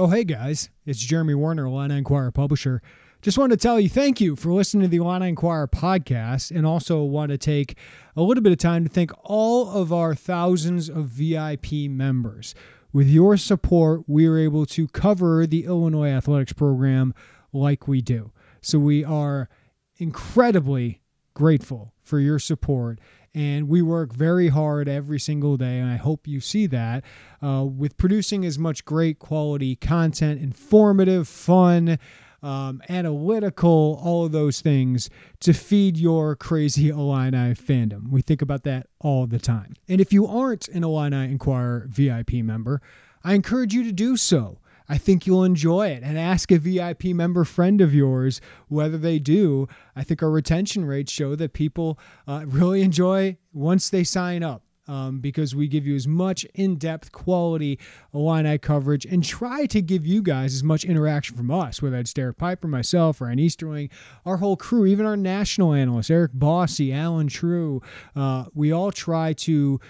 Oh, hey guys, it's Jeremy Werner, Illini Inquirer publisher. Just wanted to tell you thank you for listening to the Illini Inquirer podcast, and also want to take a little bit of time to thank all of our thousands of VIP members. With your support, we are able to cover the Illinois athletics program like we do. So we are incredibly grateful for your support and we work very hard every single day and i hope you see that uh, with producing as much great quality content informative fun um, analytical all of those things to feed your crazy illini fandom. We think about that all the time. And if you aren't an illini inquirer vip member i encourage you to do so I think you'll enjoy it. And ask a VIP member friend of yours whether they do. I think our retention rates show that people uh, really enjoy once they sign up. Um, because we give you as much in depth quality Illini coverage and try to give you guys as much interaction from us, whether it's Derek Piper, myself, Ryan Easterling, our whole crew, even our national analysts, Eric Bossi, Allen Trieu. Uh, we all try to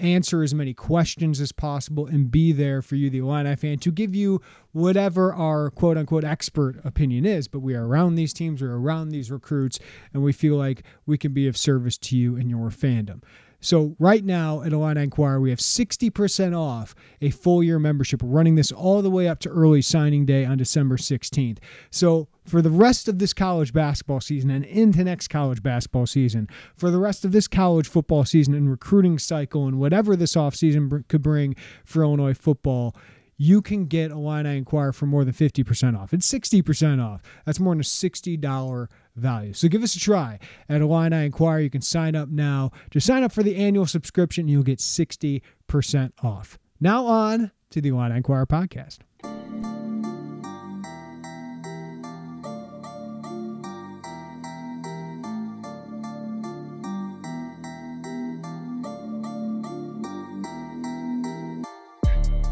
answer as many questions as possible and be there for you, the Illini fan, to give you whatever our quote unquote expert opinion is. But we are around these teams, we're around these recruits, and we feel like we can be of service to you and your fandom. So right now at Illini Inquirer, we have 60% off a full year membership. We're running this all the way up to early signing day on December 16th. So for the rest of this college basketball season and into next college basketball season, for the rest of this college football season and recruiting cycle and whatever this offseason could bring for Illinois football, you can get Illini Inquire for more than 50% off. It's 60% off. That's more than a $60 value. So give us a try at Illini Inquire. You can sign up now. Just sign up for the annual subscription. You'll get 60% off. Now on to the Illini Inquire podcast.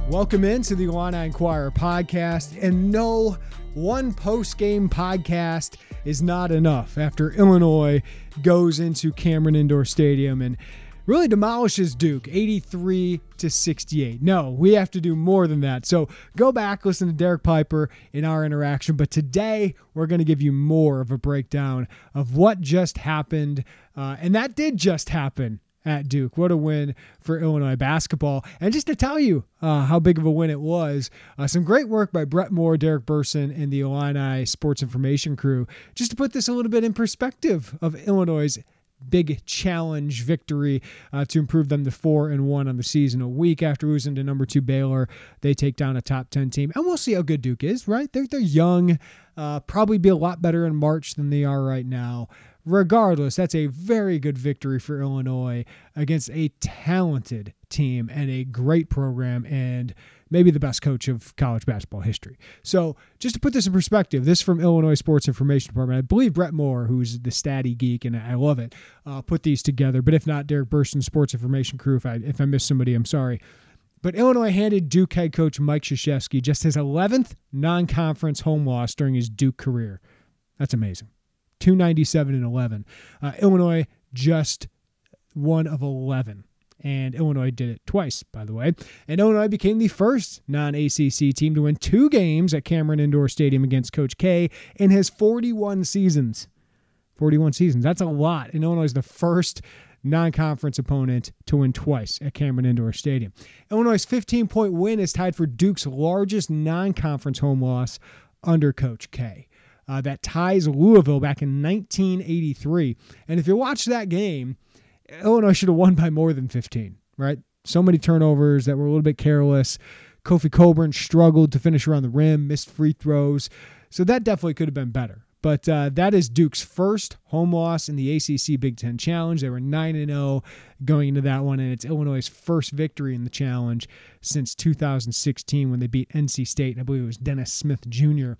Welcome into the Illini Inquirer podcast. And no, one post game podcast is not enough after Illinois goes into Cameron Indoor Stadium and really demolishes Duke 83 to 68. No, we have to do more than that. So go back, listen to Derek Piper in our interaction. But today, we're going to give you more of a breakdown of what just happened. Uh, and that did just happen at Duke. What a win for Illinois basketball. And just to tell you uh, how big of a win it was, uh, some great work by Brett Moore, Derek Burson, and the Illini Sports Information crew. Just to put this a little bit in perspective of Illinois' big challenge victory uh, to improve them to four and one on the season. A week after losing to number two Baylor, they take down a top ten team, and we'll see how good Duke is. Right? They're they're young, uh, probably be a lot better in March than they are right now regardless, that's a very good victory for Illinois against a talented team and a great program and maybe the best coach of college basketball history. So, just to put this in perspective, this from Illinois Sports Information Department. I believe Brett Moore, who's the statty geek, and I love it, uh, put these together. But if not, Derek Burson, Sports Information crew. If I if I missed somebody, I'm sorry. But Illinois handed Duke head coach Mike Krzyzewski just his 11th non-conference home loss during his Duke career. That's amazing. 297 and 11. Uh, Illinois just one of 11. And Illinois did it twice, by the way. And Illinois became the first non ACC team to win two games at Cameron Indoor Stadium against Coach K in his 41 seasons. 41 seasons. That's a lot. And Illinois is the first non conference opponent to win twice at Cameron Indoor Stadium. Illinois' 15 point win is tied for Duke's largest non conference home loss under Coach K uh, that ties Louisville back in 1983. And if you watch that game, Illinois should have won by more than 15, right? So many turnovers that were a little bit careless. Kofi Cockburn struggled to finish around the rim, missed free throws. So that definitely could have been better. But uh, that is Duke's first home loss in the ACC Big Ten Challenge. They were 9 0 going into that one, and it's Illinois' first victory in the challenge since 2016 when they beat NC State. And I believe it was Dennis Smith Jr.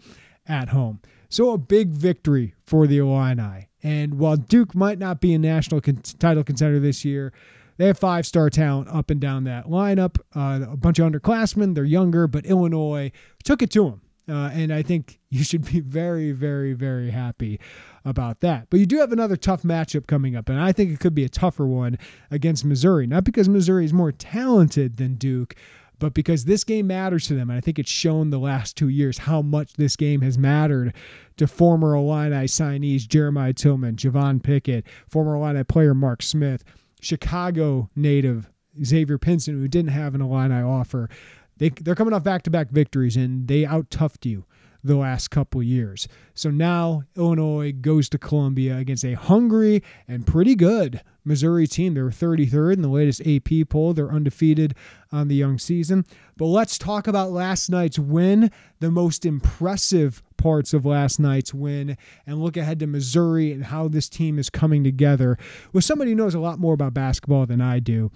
at home. So a big victory for the Illini. And while Duke might not be a national con- title contender this year, they have five star talent up and down that lineup. Uh, a bunch of underclassmen. They're younger, but Illinois took it to them. Uh, and I think you should be very, very, very happy about that. But you do have another tough matchup coming up, and I think it could be a tougher one against Missouri. Not because Missouri is more talented than Duke, but because this game matters to them. And I think it's shown the last two years how much this game has mattered to former Illini signees Jeremiah Tillman, Javon Pickett, former Illini player Mark Smith, Chicago native Xavier Pinson, who didn't have an Illini offer. They, they're coming off back to back victories and they out toughed you the last couple years. So now Illinois goes to Columbia against a hungry and pretty good Missouri team. They were 33rd in the latest AP poll. They're undefeated on the young season. But let's talk about last night's win, the most impressive parts of last night's win, and look ahead to Missouri and how this team is coming together with somebody who knows a lot more about basketball than I do.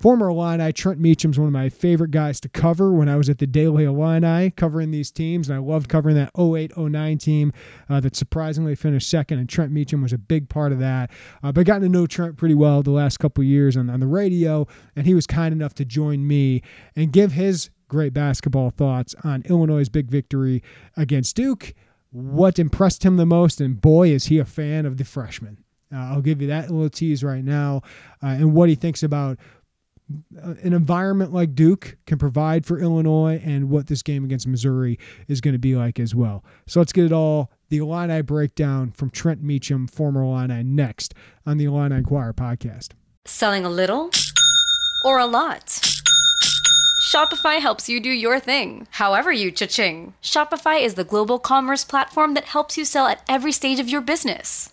Former Illini, Trent Meacham's one of my favorite guys to cover when I was at the Daily Illini covering these teams. And I loved covering that 08 09 team uh, that surprisingly finished second. And Trent Meacham was a big part of that. Uh, but I got to know Trent pretty well the last couple years on, on the radio. And he was kind enough to join me and give his great basketball thoughts on Illinois' big victory against Duke. What impressed him the most? And boy, is he a fan of the freshman. Uh, I'll give you that little tease right now uh, and what he thinks about Uh, an environment like Duke can provide for Illinois and what this game against Missouri is going to be like as well. So let's get it all the Illini breakdown from Trent Meacham, former Illini, next on the Illini Inquirer podcast. Selling a little or a lot? Shopify helps you do your thing, however you cha-ching. Shopify is the global commerce platform that helps you sell at every stage of your business.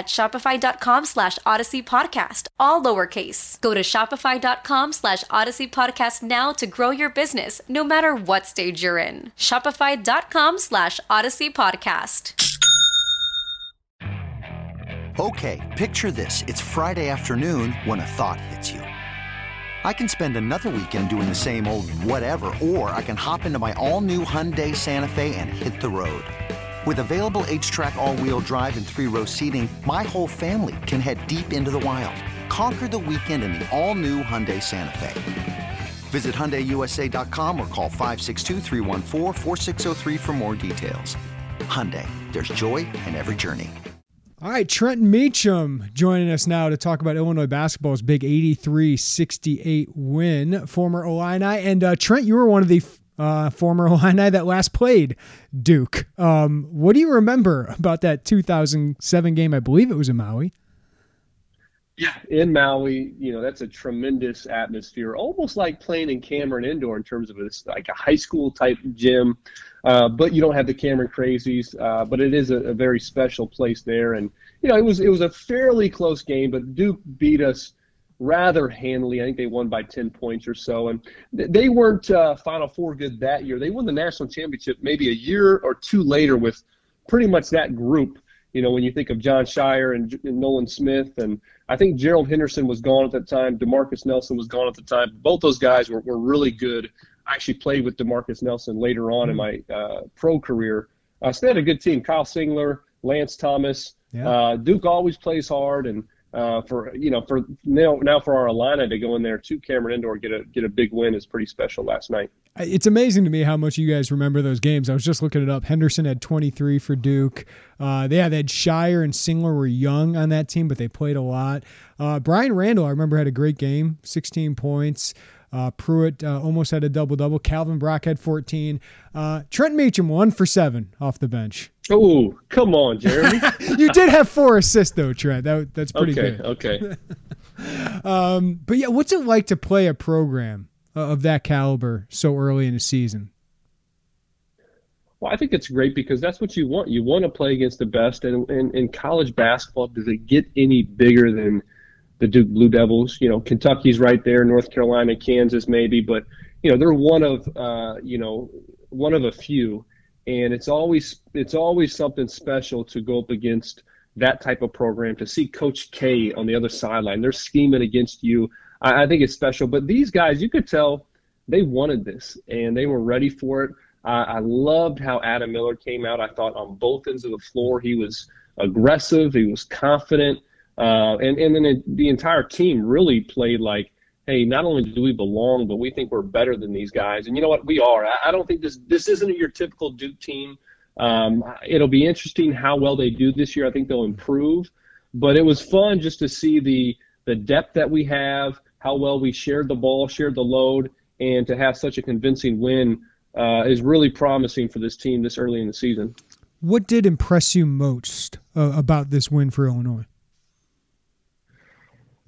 shopify.com slash odyssey podcast, all lowercase. Go to shopify.com slash odyssey podcast now to grow your business, no matter what stage you're in. Shopify.com slash odyssey podcast. Okay, picture this. It's Friday afternoon when a thought hits you. I can spend another weekend doing the same old whatever, or I can hop into my all new Hyundai Santa Fe and hit the road. With available H-Track all-wheel drive and three-row seating, my whole family can head deep into the wild. Conquer the weekend in the all-new Hyundai Santa Fe. Visit HyundaiUSA.com or call 562 for more details. Hyundai, there's joy in every journey. All right, Trent Meacham joining us now to talk about Illinois basketball's big 83-68 win, former Illini. And uh, Trent, you were one of the uh, former Illini that last played Duke. Um, what do you remember about that 2007 game? I believe it was in Maui. Yeah, in Maui, you know that's a tremendous atmosphere, almost like playing in Cameron Indoor in terms of it's like a high school type gym, uh, but you don't have the Cameron crazies. Uh, but it is a, a, very special place there, and you know it was it was a fairly close game, but Duke beat us rather handily. I think they won by 10 points or so. And they weren't uh, Final Four good that year. They won the national championship maybe a year or two later with pretty much that group. You know, when you think of Jon Scheyer and, and Nolan Smith, and I think Gerald Henderson was gone at that time. Demarcus Nelson was gone at the time. Both those guys were, were really good. I actually played with Demarcus Nelson later on in my uh, pro career. Uh, so they had a good team. Kyle Singler, Lance Thomas. Yeah. Uh, Duke always plays hard, and uh, for you know for now now for our Illini to go in there to Cameron Indoor get a get a big win is pretty special last night. It's amazing to me how much you guys remember those games. I was just looking it up. Henderson had 23 for Duke. Uh, yeah, they had Scheyer and Singler were young on that team, but they played a lot. Uh, Brian Randle, I remember, had a great game, 16 points. Uh, Pruitt uh, almost had a double double. Calvin Brock had 14. Uh, Trent Meacham one for seven off the bench. Oh, come on, Jeremy. you did have four assists though, Trent. That, that's pretty okay, good. Okay. um, but yeah, what's it like to play a program of that caliber so early in the season? Well, I think it's great because that's what you want. You want to play against the best. And in college basketball, does it get any bigger than the Duke Blue Devils? You know, Kentucky's right there, North Carolina, Kansas, maybe, but you know they're one of uh, you know one of a few, and it's always it's always something special to go up against that type of program to see Coach K on the other sideline. They're scheming against you. I, I think it's special. But these guys, you could tell they wanted this and they were ready for it. Uh, I loved how Adam Miller came out. I thought on both ends of the floor he was aggressive, he was confident, uh, and and then it, the entire team really played like, hey, not only do we belong, but we think we're better than these guys. And you know what, we are. I, I don't think this this isn't your typical Duke team. Um, it'll be interesting how well they do this year. I think they'll improve, but it was fun just to see the the depth that we have, how well we shared the ball, shared the load, and to have such a convincing win uh, is really promising for this team this early in the season. What did impress you most uh, about this win for Illinois?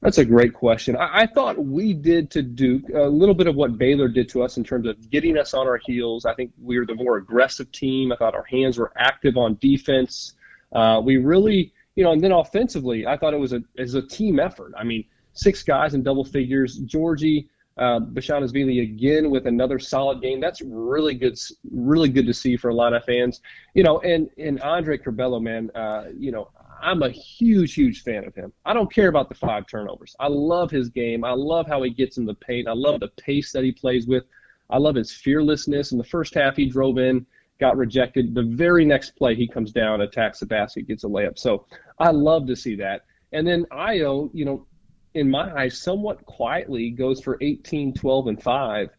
That's a great question. I, I, thought we did to Duke a little bit of what Baylor did to us in terms of getting us on our heels. I think we were the more aggressive team. I thought our hands were active on defense. Uh, we really, you know, and then offensively, I thought it was a as a team effort. I mean, six guys in double figures. Giorgi, uh, Bezhanishvili again with another solid game. That's really good, really good to see for a lot of fans. You know, and and Andre Curbelo, man, uh, you know, I'm a huge, huge fan of him. I don't care about the five turnovers. I love his game. I love how he gets in the paint. I love the pace that he plays with. I love his fearlessness. In the first half, he drove in, got rejected. The very next play, he comes down, attacks the basket, gets a layup. So I love to see that. And then Ayo, you know, in my eyes, somewhat quietly goes for 18, 12, and 5.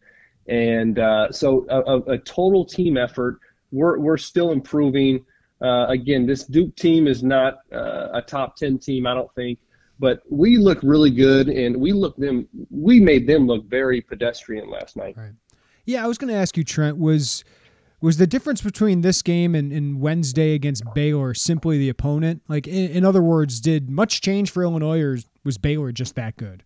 And uh, so a, a, total team effort. We're, we're still improving. Uh, again, this Duke team is not uh, a top 10 team, I don't think, but we look really good and we look them we made them look very pedestrian last night. Right. Yeah, I was going to ask you Trent was was the difference between this game and, and Wednesday against Baylor simply the opponent? Like in, in other words, did much change for Illinois or was Baylor just that good?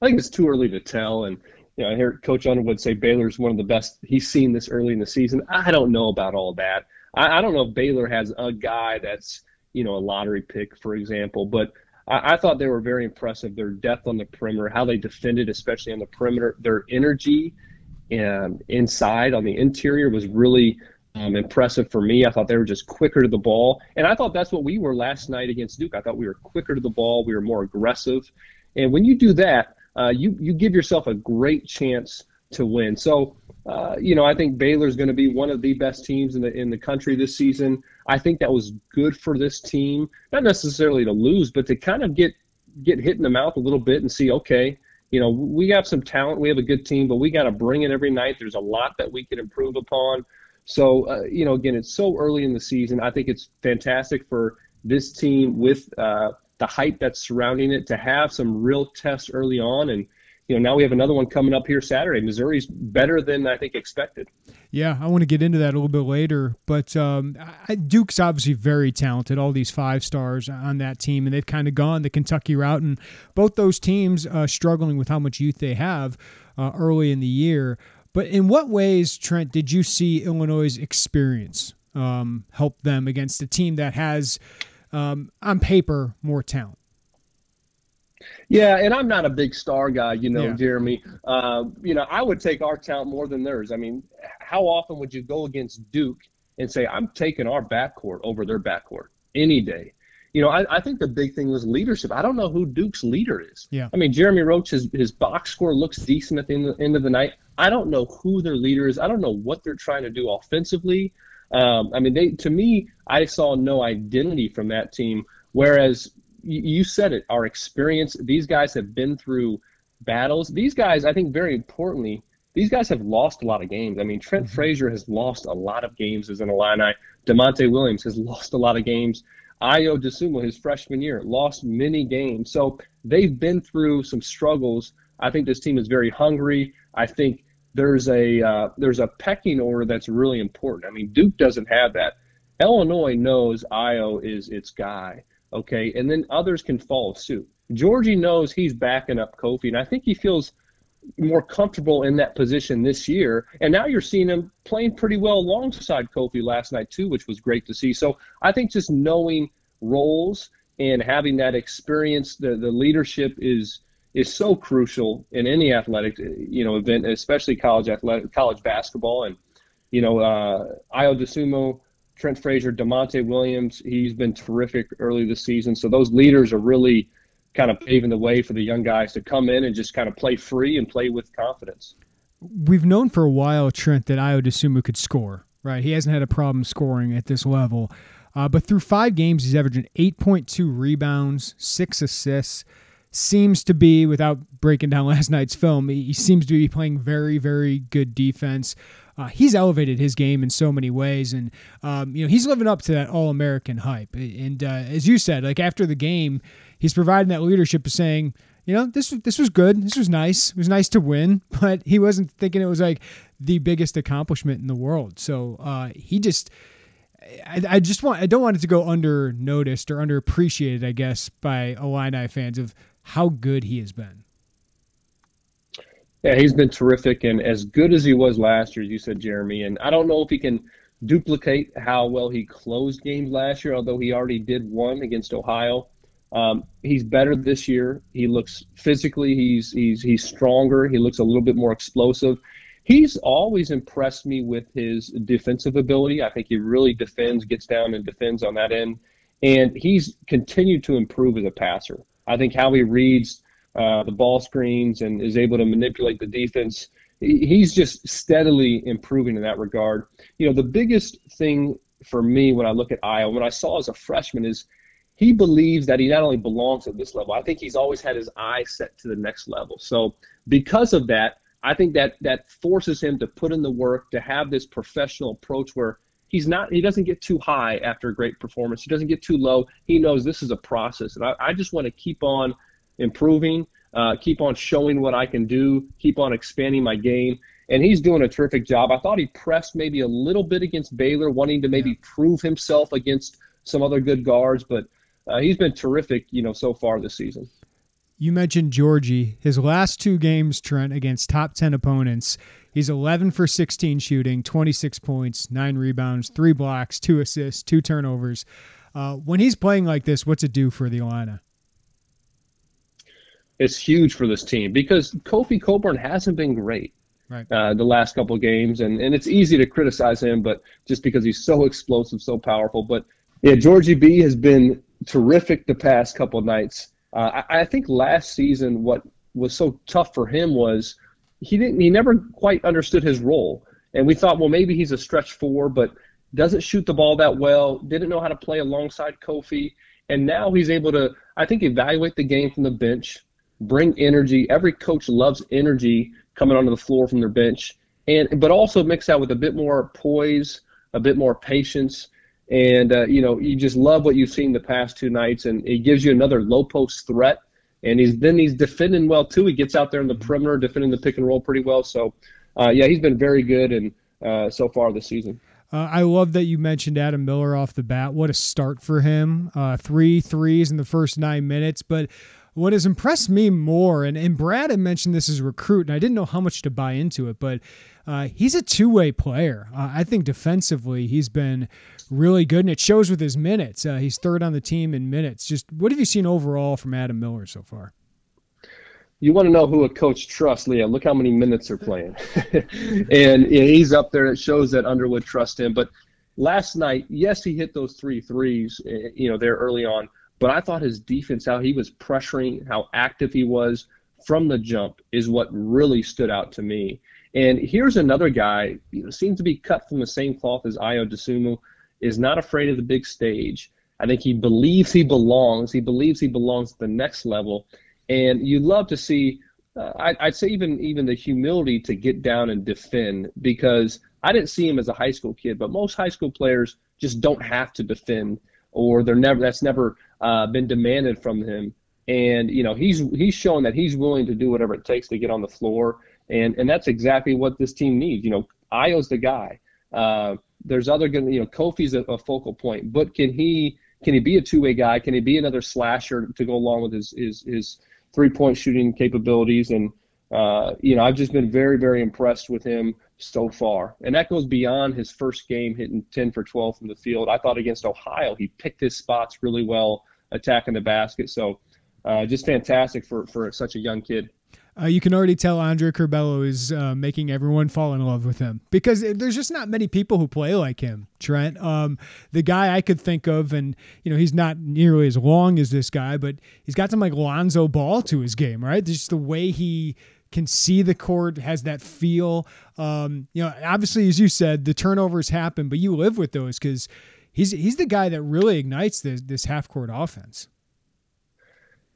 I think it's too early to tell and you know, I hear Coach Underwood say Baylor's one of the best he's seen this early in the season. I don't know about all that. I, I don't know if Baylor has a guy that's you know a lottery pick, for example, but I, I thought they were very impressive. Their depth on the perimeter, how they defended, especially on the perimeter, their energy and inside on the interior was really um, impressive for me. I thought they were just quicker to the ball, and I thought that's what we were last night against Duke. I thought we were quicker to the ball, we were more aggressive, and when you do that, uh, you you give yourself a great chance to win. So uh, you know, I think Baylor's going to be one of the best teams in the in the country this season. I think that was good for this team, not necessarily to lose, but to kind of get get hit in the mouth a little bit and see, okay, you know, we have some talent, we have a good team, but we got to bring it every night. There's a lot that we can improve upon. So, uh, you know, again, it's so early in the season. I think it's fantastic for this team with uh, the hype that's surrounding it to have some real tests early on and you know, now we have another one coming up here Saturday. Missouri's better than I think expected. Yeah, I want to get into that a little bit later. But um, I, Duke's obviously very talented. All these five stars on that team, and they've kind of gone the Kentucky route. And both those teams uh, struggling with how much youth they have uh, early in the year. But in what ways, Trent, did you see Illinois' experience um, help them against a team that has, um, on paper, more talent? Yeah, and I'm not a big star guy, you know, yeah. Jeremy. Uh, you know, I would take our talent more than theirs. I mean, how often would you go against Duke and say, I'm taking our backcourt over their backcourt any day? You know, I, I think the big thing was leadership. I don't know who Duke's leader is. Yeah. I mean, Jeremy Roach, his, his box score looks decent at the end, the end of the night. I don't know who their leader is. I don't know what they're trying to do offensively. Um, I mean, they to me, I saw no identity from that team. Whereas you said it, our experience. These guys have been through battles. These guys, I think, very importantly, these guys have lost a lot of games. I mean, Trent mm-hmm. Frazier has lost a lot of games as an Illini. Da'Monte Williams has lost a lot of games. Ayo Dosunmu, his freshman year, lost many games. So they've been through some struggles. I think this team is very hungry. I think there's a uh, there's a pecking order that's really important. I mean, Duke doesn't have that. Illinois knows Ayo is its guy. Okay, and then others can follow suit. Giorgi knows he's backing up Kofi, and I think he feels more comfortable in that position this year. And now you're seeing him playing pretty well alongside Kofi last night too, which was great to see. So I think just knowing roles and having that experience, the the leadership is is so crucial in any athletic you know event, especially college athletic college basketball. And you know, uh, Ayo Dosunmu, Trent Frazier, Da'Monte Williams, he's been terrific early this season. So those leaders are really kind of paving the way for the young guys to come in and just kind of play free and play with confidence. We've known for a while, Trent, that Ayo Dosunmu could score. Right, he hasn't had a problem scoring at this level. Uh, but through five games, he's averaging 8.2 rebounds, six assists. Seems to be, without breaking down last night's film, he, seems to be playing very, very good defense. Uh, he's elevated his game in so many ways, and um, you know he's living up to that All-American hype. And uh, as you said, like after the game, he's providing that leadership of saying, you know, this this was good, this was nice, it was nice to win, but he wasn't thinking it was like the biggest accomplishment in the world. So uh, he just. I, I, just want I don't want it to go under noticed or underappreciated, I guess, by Illini fans of how good he has been. Yeah, he's been terrific and as good as he was last year, as you said, Jeremy. And I don't know if he can duplicate how well he closed games last year, although he already did one against Ohio. Um, he's better this year. He looks physically, he's he's he's stronger. He looks a little bit more explosive. He's always impressed me with his defensive ability. I think he really defends, gets down and defends on that end, and he's continued to improve as a passer. I think how he reads uh, the ball screens and is able to manipulate the defense. He's just steadily improving in that regard. You know, the biggest thing for me when I look at Ayo, when I saw as a freshman, is he believes that he not only belongs at this level, I think he's always had his eye set to the next level. So because of that, I think that that forces him to put in the work to have this professional approach where he's not he doesn't get too high after a great performance. He doesn't get too low. He knows this is a process, and I, I just want to keep on improving, uh, keep on showing what I can do, keep on expanding my game. And he's doing a terrific job. I thought he pressed maybe a little bit against Baylor, wanting to maybe yeah. prove himself against some other good guards, but uh, he's been terrific, you know, so far this season. You mentioned Giorgi. His last two games, Trent, against top 10 opponents, he's 11 for 16 shooting, 26 points, nine rebounds, three blocks, two assists, two turnovers. Uh, when he's playing like this, what's it do for the Illini? It's huge for this team because Kofi Cockburn hasn't been great right. uh, the last couple of games, and, and it's easy to criticize him, but just because he's so explosive, so powerful. But yeah, Giorgi B has been terrific the past couple of nights. Uh, I, I, think last season what was so tough for him was he didn't he never quite understood his role, and we thought well maybe he's a stretch four, but doesn't shoot the ball that well, didn't know how to play alongside Kofi, and now he's able to I think evaluate the game from the bench, bring energy. Every coach loves energy coming onto the floor from their bench, and but also mix that with a bit more poise, a bit more patience and uh, you know you just love what you've seen the past two nights, and it gives you another low post threat. And he's then he's defending well too. He gets out there in the perimeter, defending the pick and roll pretty well. So, uh, yeah, he's been very good and uh, so far this season. Uh, I love that you mentioned Adam Miller off the bat. What a start for him! Uh, three threes in the first nine minutes, but what has impressed me more, and, and Brad had mentioned this as a recruit, and I didn't know how much to buy into it, but uh, he's a two way player. Uh, I think defensively, he's been really good, and it shows with his minutes. Uh, he's third on the team in minutes. Just what have you seen overall from Adam Miller so far? You want to know who a coach trusts, Leah? Look how many minutes they're playing, and he's up there. It shows that Underwood trusts him. But last night, yes, he hit those three threes, eh, you know, there early on. But I thought his defense, how he was pressuring, how active he was from the jump, is what really stood out to me. And here's another guy, you know, seems to be cut from the same cloth as Ayo Dosunmu, is not afraid of the big stage. I think he believes he belongs. He believes he belongs at the next level. And you love to see, uh, I, I'd say even even the humility to get down and defend because I didn't see him as a high school kid, but most high school players just don't have to defend, or they're never. That's never uh, been demanded from him. And you know he's he's showing that he's willing to do whatever it takes to get on the floor, and and that's exactly what this team needs. You know, Ayo's the guy. Uh, there's other good. You know, Kofi's a, a focal point, but can he can he be a two way guy? Can he be another slasher to go along with his his, his three point shooting capabilities? And uh, you know, I've just been very, very impressed with him so far. And that goes beyond his first game hitting 10 for 12 from the field. I thought against Ohio, he picked his spots really well, attacking the basket. So uh, just fantastic for, for such a young kid. Uh, you can already tell Andre Curbelo is uh, making everyone fall in love with him because there's just not many people who play like him. Trent, um, the guy I could think of, and you know he's not nearly as long as this guy, but he's got some like Lonzo Ball to his game, right? Just the way he can see the court, has that feel. Um, you know, obviously, as you said, the turnovers happen, but you live with those because he's he's the guy that really ignites this this half court offense.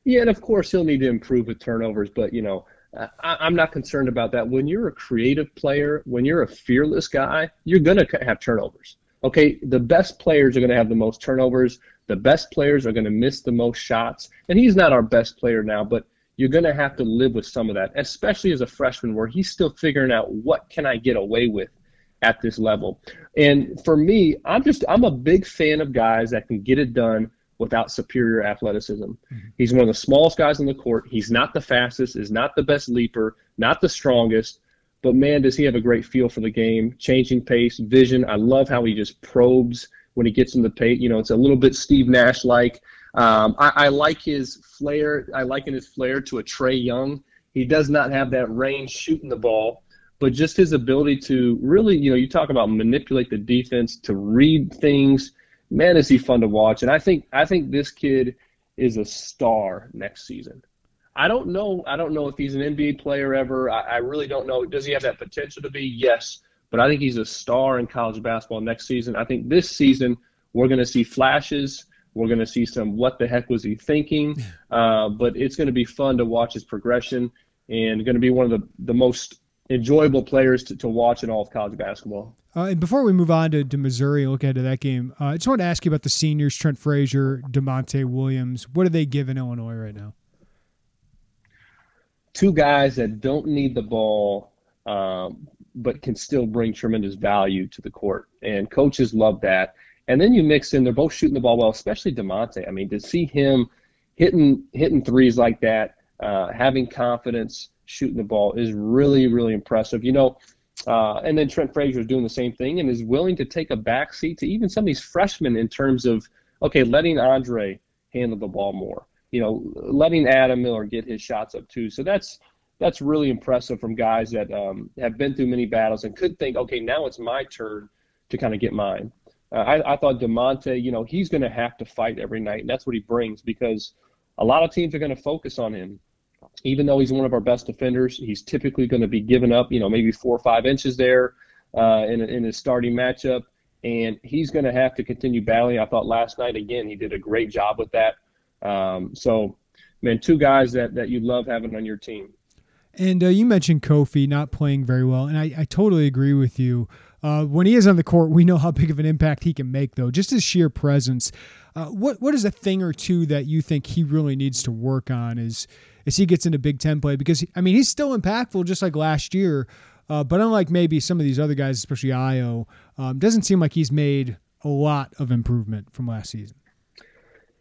Yeah, and of course he'll need to improve with turnovers, but you know. I, am not concerned about that. When you're a creative player, when you're a fearless guy, you're going to have turnovers. Okay, the best players are going to have the most turnovers. The best players are going to miss the most shots. And he's not our best player now, but you're going to have to live with some of that, especially as a freshman where he's still figuring out what can I get away with at this level. And for me, I'm just I'm a big fan of guys that can get it done without superior athleticism. Mm-hmm. He's one of the smallest guys on the court. He's not the fastest, is not the best leaper, not the strongest, but man, does he have a great feel for the game, changing pace, vision. I love how he just probes when he gets in the paint. You know, it's a little bit Steve Nash like. Um, I, I, like his flair. I liken his flair to a Trae Young. He does not have that range shooting the ball, but just his ability to really, you know, you talk about manipulate the defense, to read things. Man, is he fun to watch? And I think I think this kid is a star next season. I don't know. I don't know if he's an NBA player ever. I, I really don't know. Does he have that potential to be? Yes, but I think he's a star in college basketball next season. I think this season we're going to see flashes we're going to see some what the heck was he thinking, uh, but it's going to be fun to watch his progression and going to be one of the, the most enjoyable players to, to watch in all of college basketball. Uh, and before we move on to, to Missouri and look ahead to that game, uh, I just want to ask you about the seniors, Trent Frazier, Da'Monte Williams. What do they give in Illinois right now? Two guys that don't need the ball, um, but can still bring tremendous value to the court. And coaches love that. And then you mix in, they're both shooting the ball well, especially Da'Monte. I mean, to see him hitting hitting threes like that, uh, having confidence shooting the ball is really, really impressive. You know, uh, and then Trent Frazier is doing the same thing and is willing to take a back seat to even some of these freshmen in terms of, okay, letting Andre handle the ball more. You know, letting Adam Miller get his shots up too. So that's that's really impressive from guys that um, have been through many battles and could think, okay, now it's my turn to kind of get mine. Uh, I, I thought Da'Monte, you know, he's going to have to fight every night, and that's what he brings because a lot of teams are going to focus on him. Even though he's one of our best defenders, he's typically going to be giving up, you know, maybe four or five inches there uh, in, in his starting matchup, and he's going to have to continue battling. I thought last night again he did a great job with that. Um, so, man, two guys that that you love having on your team. And uh, you mentioned Kofi not playing very well, and I, I totally agree with you. Uh, when he is on the court, we know how big of an impact he can make, though. Just his sheer presence. Uh, what what is a thing or two that you think he really needs to work on as as he gets into Big Ten play? Because I mean, he's still impactful, just like last year. Uh, but unlike maybe some of these other guys, especially Ayo, um, doesn't seem like he's made a lot of improvement from last season.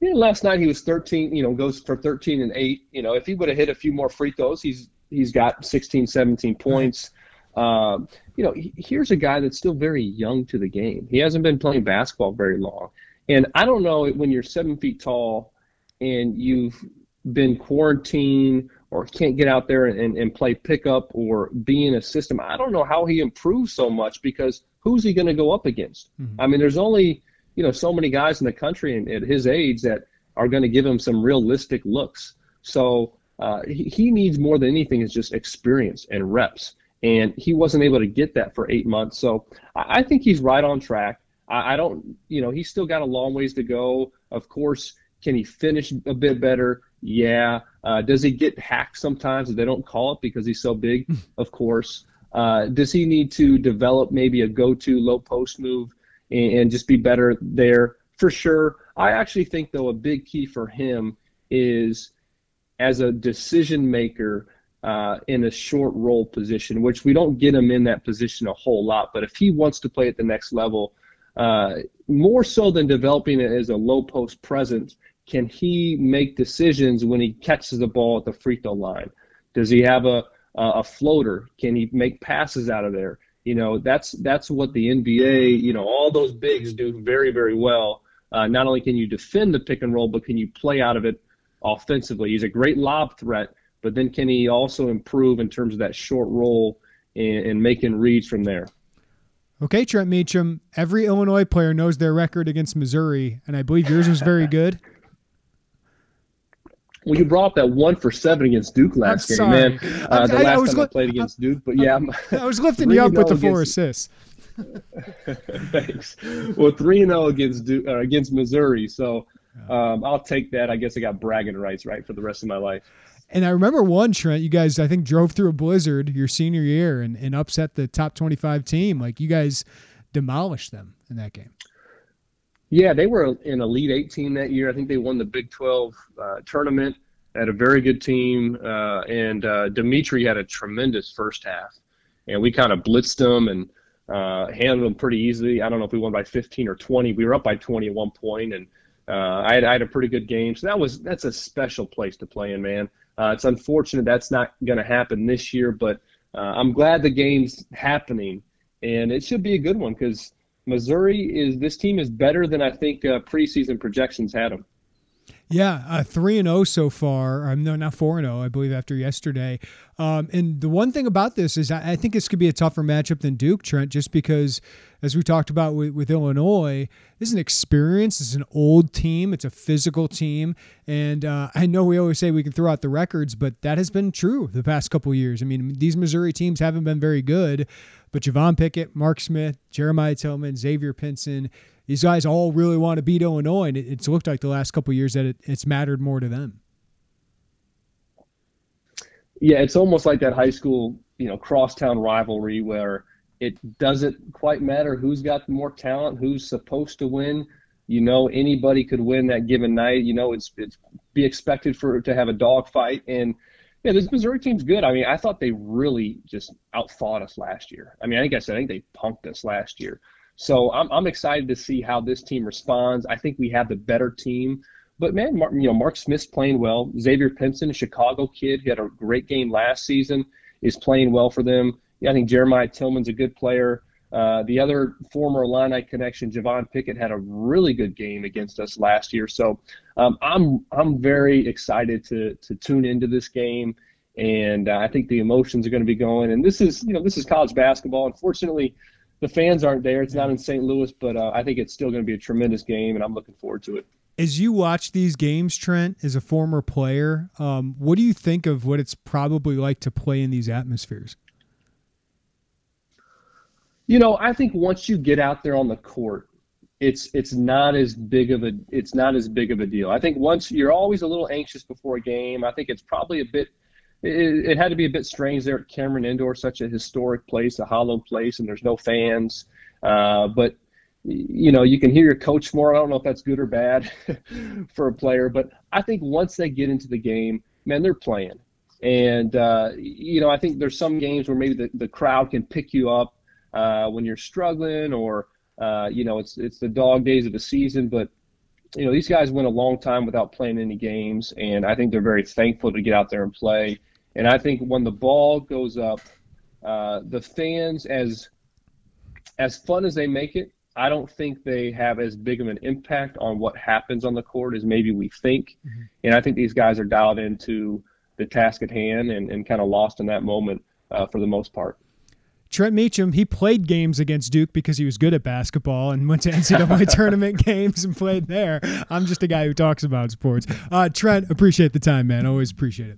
Yeah, last night he was 13. You know, goes for 13 and eight. You know, if he would have hit a few more free throws, he's he's got 16, 17 points. Um, you know, here's a guy that's still very young to the game. He hasn't been playing basketball very long. And I don't know when you're seven feet tall and you've been quarantined or can't get out there and, and play pickup or be in a system, I don't know how he improves so much because who's he going to go up against? Mm-hmm. I mean, there's only, you know, so many guys in the country and at his age that are going to give him some realistic looks. So uh, he, he needs more than anything is just experience and reps and he wasn't able to get that for eight months. So I think he's right on track. I don't, you know, he's still got a long ways to go. Of course, can he finish a bit better? Yeah. Uh, does he get hacked sometimes? They don't call it because he's so big. of course. Uh, does he need to develop maybe a go-to low post move and, and just be better there? For sure. I actually think though a big key for him is as a decision maker uh, in a short roll position, which we don't get him in that position a whole lot. But if he wants to play at the next level, uh, more so than developing it as a low post presence, can he make decisions when he catches the ball at the free throw line? Does he have a a floater? Can he make passes out of there? You know, that's that's what the NBA, you know, all those bigs do very very well. Uh, not only can you defend the pick and roll, but can you play out of it offensively? He's a great lob threat, but then can he also improve in terms of that short roll and, and making reads from there? Okay, Trent Meacham. Every Illinois player knows their record against Missouri, and I believe yours was very good. Well, you brought up that one for seven against Duke last I'm game, man. Uh, the I, I last time li- I played against Duke, but yeah, I was lifting you up with the four against, assists. Thanks. Well, three and zero against Duke, uh, against Missouri, so um, I'll take that. I guess I got bragging rights, right, for the rest of my life. And I remember one Trent, you guys I think drove through a blizzard your senior year and, and upset the top twenty five team. Like you guys demolished them in that game. Yeah, they were an Elite Eight team that year. I think they won the Big Twelve uh, tournament. at a very good team, uh, and uh, Demetri had a tremendous first half, and we kind of blitzed them and uh, handled them pretty easily. I don't know if we won by 15 or 20. We were up by 20 at one point, and uh, I had, I, had, a pretty good game. So that was that's a special place to play in, man. Uh, it's unfortunate that's not going to happen this year, but uh, I'm glad the game's happening, and it should be a good one because Missouri is this team is better than I think uh, preseason projections had them. Yeah, uh, three and zero so far. Um, no, not four and zero, I believe, after yesterday. Um, and the one thing about this is, I, I, think this could be a tougher matchup than Duke, Trent, just because, as we talked about with, with Illinois, this is an experience. It's an old team. It's a physical team, and uh, I know we always say we can throw out the records, but that has been true the past couple years. I mean, these Missouri teams haven't been very good, but Javon Pickett, Mark Smith, Jeremiah Tillman, Xavier Pinson these guys all really want to beat Illinois, and it's looked like the last couple years that it, it's mattered more to them. Yeah, it's almost like that high school, you know, crosstown rivalry where it doesn't quite matter who's got more talent, who's supposed to win. You know, anybody could win that given night. You know, it's it's be expected for to have a dogfight, and yeah, this Missouri team's good. I mean, I thought they really just outfought us last year. I mean, I think I said I think they punked us last year. So I'm, I'm excited to see how this team responds. I think we have the better team. But man, Mark, you know, Mark Smith's playing well. Xavier Pinson, a Chicago kid, he had a great game last season, is playing well for them. Yeah, I think Jeremiah Tillman's a good player. Uh, the other former Illini connection, Javon Pickett, had a really good game against us last year. So um, I'm I'm very excited to to tune into this game, and uh, I think the emotions are going to be going. And this is you know this is college basketball. Unfortunately, the fans aren't there. It's not in St. Louis, but uh, I think it's still going to be a tremendous game, and I'm looking forward to it. As you watch these games, Trent, as a former player, um, what do you think of what it's probably like to play in these atmospheres? You know, I think once you get out there on the court, it's it's not as big of a it's not as big of a deal. I think once you're always a little anxious before a game. I think it's probably a bit it, it, had to be a bit strange there at Cameron Indoor, such a historic place, a hollow place, and there's no fans. Uh, but you know, you can hear your coach more. I don't know if that's good or bad for a player, but I think once they get into the game, man, they're playing. And uh, you know, I think there's some games where maybe the, the crowd can pick you up uh, when you're struggling, or uh, you know, it's it's the dog days of the season, but you know, these guys went a long time without playing any games, and I think they're very thankful to get out there and play. And I think when the ball goes up, uh, the fans, as as fun as they make it, I don't think they have as big of an impact on what happens on the court as maybe we think. Mm-hmm. And I think these guys are dialed into the task at hand and, and kind of lost in that moment uh, for the most part. Trent Meacham, he played games against Duke because he was good at basketball and went to NCAA tournament games and played there. I'm just a guy who talks about sports. Uh, Trent, appreciate the time, man. Always appreciate it.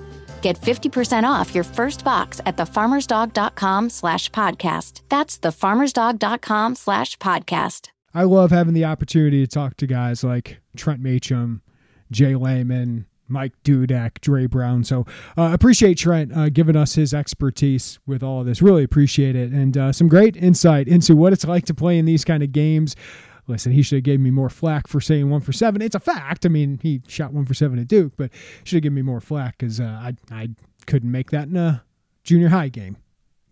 Get 50% off your first box at thefarmersdog.com slash podcast. That's thefarmersdog.com slash podcast. I love having the opportunity to talk to guys like Trent Meacham, J Leman, Mike Dudek, Dre Brown. So uh, appreciate Trent uh, giving us his expertise with all of this. Really appreciate it, and uh, some great insight into what it's like to play in these kind of games. Listen, he should have gave me more flack for saying one for seven. It's a fact. I mean, he shot one for seven at Duke, but should have given me more flack because uh, I I couldn't make that in a junior high game.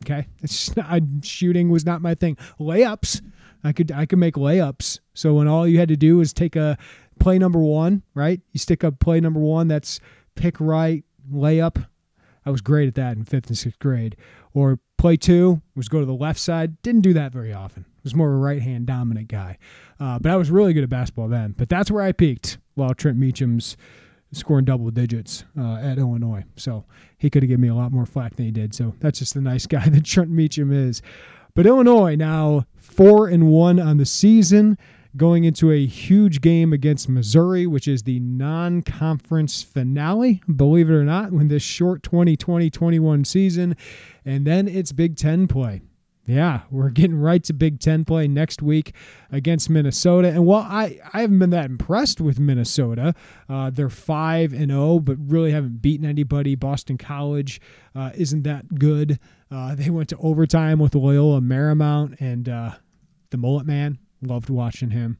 Okay, it's not, shooting was not my thing. Layups I could I could make layups. So when all you had to do was take a play number one, right? You stick up play number one. That's pick right layup. I was great at that in fifth and sixth grade. Or play two was go to the left side. Didn't do that very often. Was more of a right hand dominant guy. Uh, but I was really good at basketball then. But that's where I peaked while Trent Meacham's scoring double digits uh, at Illinois. So he could have given me a lot more flack than he did. So that's just the nice guy that Trent Meacham is. But Illinois now four and one on the season, going into a huge game against Missouri, which is the non-conference finale, believe it or not, when this short 2020-21 season, and then it's Big Ten play. Yeah, we're getting right to Big Ten play next week against Minnesota. And while I, I haven't been that impressed with Minnesota, uh, they're 5 and 0, but really haven't beaten anybody. Boston College uh, isn't that good. Uh, they went to overtime with Loyola Marymount and uh, the Mullet Man. Loved watching him.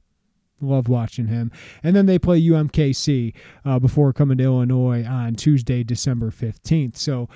Loved watching him. And then they play UMKC uh, before coming to Illinois on Tuesday, December 15th. So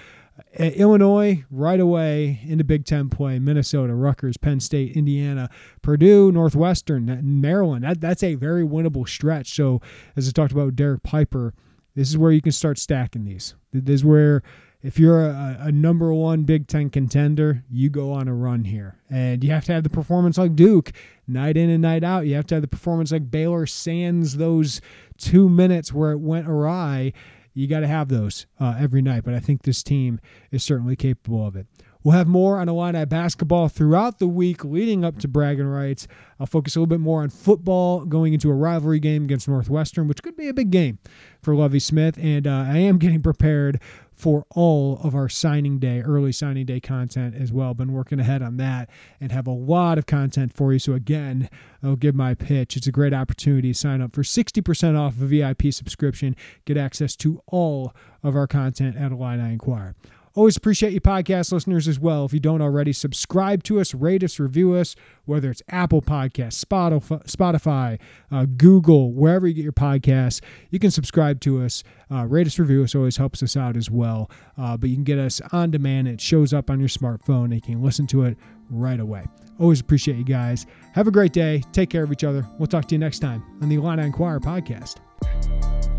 Uh, Illinois right away into Big Ten play. Minnesota, Rutgers, Penn State, Indiana, Purdue, Northwestern, Maryland. That, that's a very winnable stretch. So as I talked about Derek Piper, this is where you can start stacking these. This is where if you're a, a, number one Big Ten contender, you go on a run here. And you have to have the performance like Duke, night in and night out. You have to have the performance like Baylor Sands, those two minutes where it went awry. You got to have those uh, every night. But I think this team is certainly capable of it. We'll have more on Illini basketball throughout the week leading up to bragging rights. I'll focus a little bit more on football going into a rivalry game against Northwestern, which could be a big game for Lovie Smith. And uh, I am getting prepared for all of our signing day, early signing day content as well. Been working ahead on that and have a lot of content for you. So, again, I'll give my pitch. It's a great opportunity to sign up for 60% off a VIP subscription, get access to all of our content at Illini Inquirer. Always appreciate you podcast listeners as well. If you don't already, subscribe to us, rate us, review us, whether it's Apple Podcasts, Spotify, uh, Google, wherever you get your podcasts. You can subscribe to us, uh, rate us, review us. Always helps us out as well. Uh, but you can get us on demand. It shows up on your smartphone. And you can listen to it right away. Always appreciate you guys. Have a great day. Take care of each other. We'll talk to you next time on the Illini Inquirer podcast.